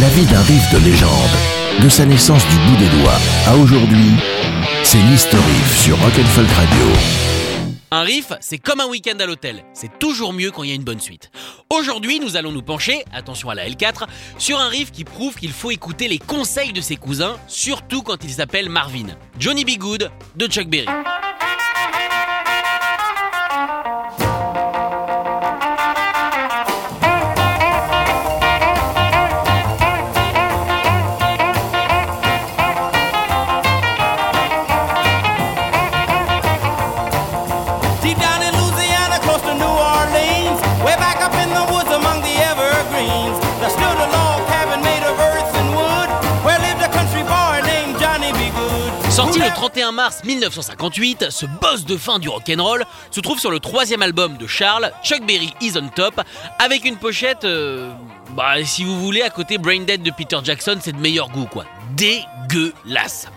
La vie d'un riff de légende, de sa naissance du bout des doigts à aujourd'hui, c'est l'History Riff sur Rock'n'Folk Radio. Un riff, c'est comme un week-end à l'hôtel. C'est toujours mieux quand il y a une bonne suite. Aujourd'hui, nous allons nous pencher, attention à la L4, sur un riff qui prouve qu'il faut écouter les conseils de ses cousins, surtout quand il s'appelle Marvin. Johnny B. Good de Chuck Berry. 31 mars 1958, ce boss de fin du rock'n'roll se trouve sur le troisième album de Charles, Chuck Berry Is on Top, avec une pochette, euh, bah si vous voulez, à côté Brain Dead de Peter Jackson, c'est de meilleur goût quoi. Dégueulasse.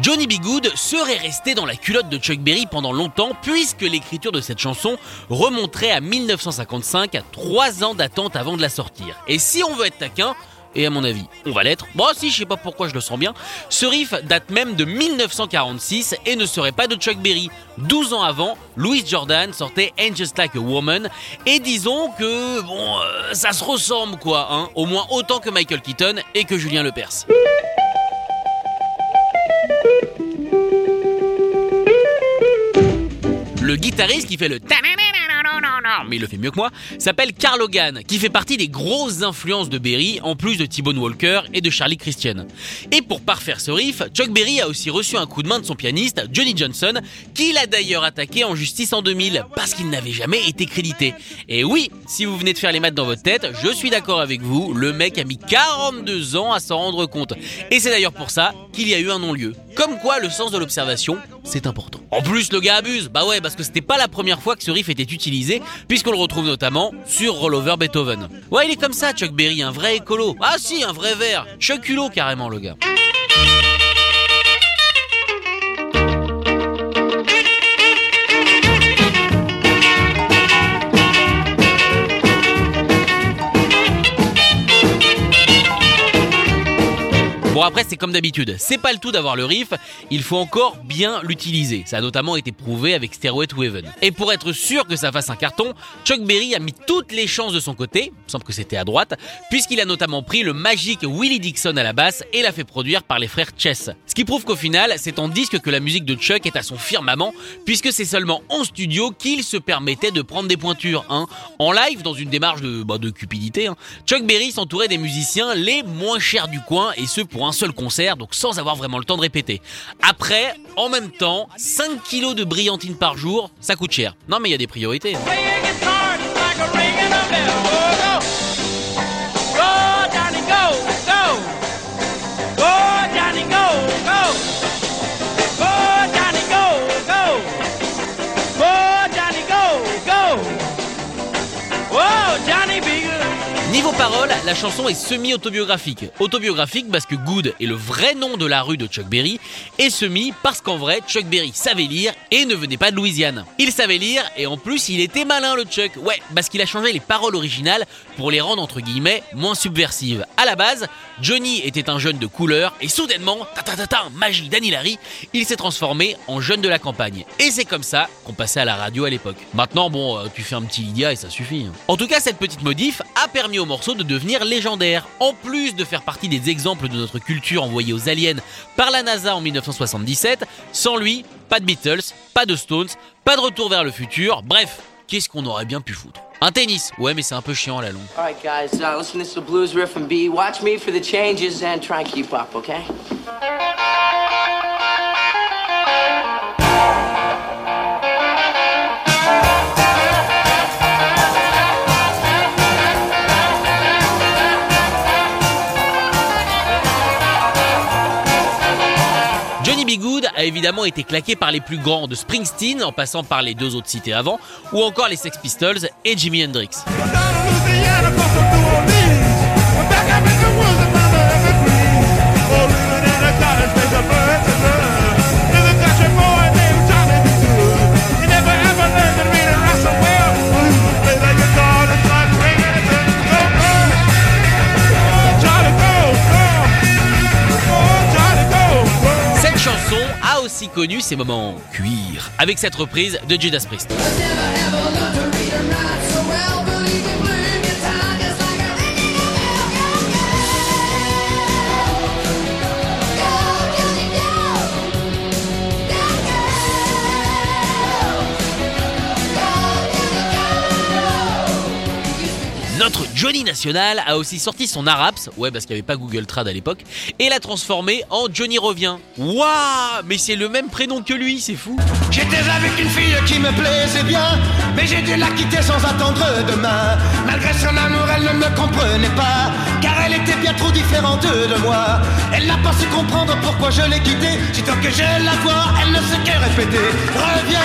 Johnny B. Serait resté dans la culotte de Chuck Berry pendant longtemps puisque l'écriture de cette chanson remonterait à 1955, à 3 ans d'attente avant de la sortir. Et si on veut être taquin, et à mon avis, on va l'être. Bon, si, je sais pas pourquoi je le sens bien. Ce riff date même de 1946 et ne serait pas de Chuck Berry. 12 ans avant, Louis Jordan sortait Just Like a Woman. Et disons que, bon, euh, ça se ressemble quoi, hein. Au moins autant que Michael Keaton et que Julien Lepers. Le guitariste qui fait le mais il le fait mieux que moi, s'appelle Carl Hogan, qui fait partie des grosses influences de Berry, en plus de T-Bone Walker et de Charlie Christian. Et pour parfaire ce riff, Chuck Berry a aussi reçu un coup de main de son pianiste, Johnny Johnson, qu'il a d'ailleurs attaqué en justice en 2000, parce qu'il n'avait jamais été crédité. Et oui, si vous venez de faire les maths dans votre tête, je suis d'accord avec vous, le mec a mis 42 ans à s'en rendre compte. Et c'est d'ailleurs pour ça qu'il y a eu un non-lieu. Comme quoi, le sens de l'observation, c'est important. En plus, le gars abuse. Bah ouais, parce que c'était pas la première fois que ce riff était utilisé, puisqu'on le retrouve notamment sur Roll Over Beethoven. Ouais, il est comme ça, Chuck Berry, un vrai écolo. Ah si, un vrai vert. Chuck carrément, le gars. Après c'est comme d'habitude, c'est pas le tout d'avoir le riff, il faut encore bien l'utiliser. Ça a notamment été prouvé avec Stairway to. Et pour être sûr que ça fasse un carton, Chuck Berry a mis toutes les chances de son côté, semble que c'était à droite, puisqu'il a notamment pris le magique Willie Dixon à la basse et l'a fait produire par les frères Chess. Ce qui prouve qu'au final, c'est en disque que la musique de Chuck est à son firmament, puisque c'est seulement en studio qu'il se permettait de prendre des pointures. Hein. En live, dans une démarche de, bah, cupidité, hein, Chuck Berry s'entourait des musiciens les moins chers du coin, et ce pour un seul concert, donc sans avoir vraiment le temps de répéter. Après, en même temps, 5 kilos de brillantine par jour, ça coûte cher. Non mais il y a des priorités. Paroles, la chanson est semi-autobiographique. Autobiographique parce que Good est le vrai nom de la rue de Chuck Berry, et semi parce qu'en vrai, Chuck Berry savait lire et ne venait pas de Louisiane. Il savait lire et en plus, il était malin le Chuck. Ouais, parce qu'il a changé les paroles originales pour les rendre entre guillemets moins subversives. À la base, Johnny était un jeune de couleur et soudainement, ta ta ta ta, magie d'Annie il s'est transformé en jeune de la campagne. Et c'est comme ça qu'on passait à la radio à l'époque. Maintenant, bon, euh, tu fais un petit Lydia et ça suffit. hein. En tout cas, cette petite modif a permis au morceau de devenir légendaire. En plus de faire partie des exemples de notre culture envoyée aux aliens par la NASA en 1977, sans lui, pas de Beatles, pas de Stones, pas de retour vers le futur, bref, qu'est-ce qu'on aurait bien pu foutre? Un tennis, ouais mais c'est un peu chiant à la longue. All guys, uh, listen to the blues riff and B. Watch me for the changes and try and keep up, okay? Évidemment été claqué par les plus grands, de Springsteen en passant par les deux autres cités avant, ou encore les Sex Pistols et Jimi Hendrix. Connu ses moments cuir, avec cette reprise de Judas Priest. Notre Johnny National a aussi sorti son Araps, ouais parce qu'il n'y avait pas Google Trad à l'époque, et l'a transformé en Johnny Revient. Waouh Mais c'est le même prénom que lui, c'est fou J'étais avec une fille qui me plaisait bien, mais j'ai dû la quitter sans attendre demain. Malgré son amour, elle ne me comprenait pas, car elle était bien trop différente de moi. Elle n'a pas su comprendre pourquoi je l'ai quittée. Sitôt que je la vois, elle ne sait que répéter. Reviens,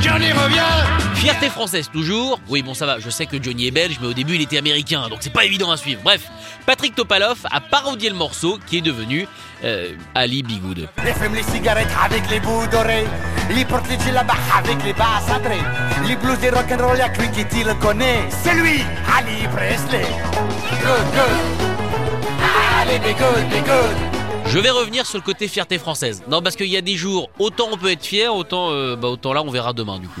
Johnny revient. Fierté française toujours. Oui, bon, ça va, je sais que Johnny est belge, mais au début il était américain, donc c'est pas évident à suivre. Bref, Patrick Topalov a parodié le morceau qui est devenu euh, Ali Bigoud. Les les cigarettes avec les bouts. Les les avec les basses à trait. Les blues des rock'n'roll, y'a que lui qui le connaît. C'est lui, Ali Presley. Good. Ali, good. Je vais revenir sur le côté fierté française. Non, parce qu'il y a des jours, autant on peut être fier, autant, euh, bah, autant là on verra demain du coup.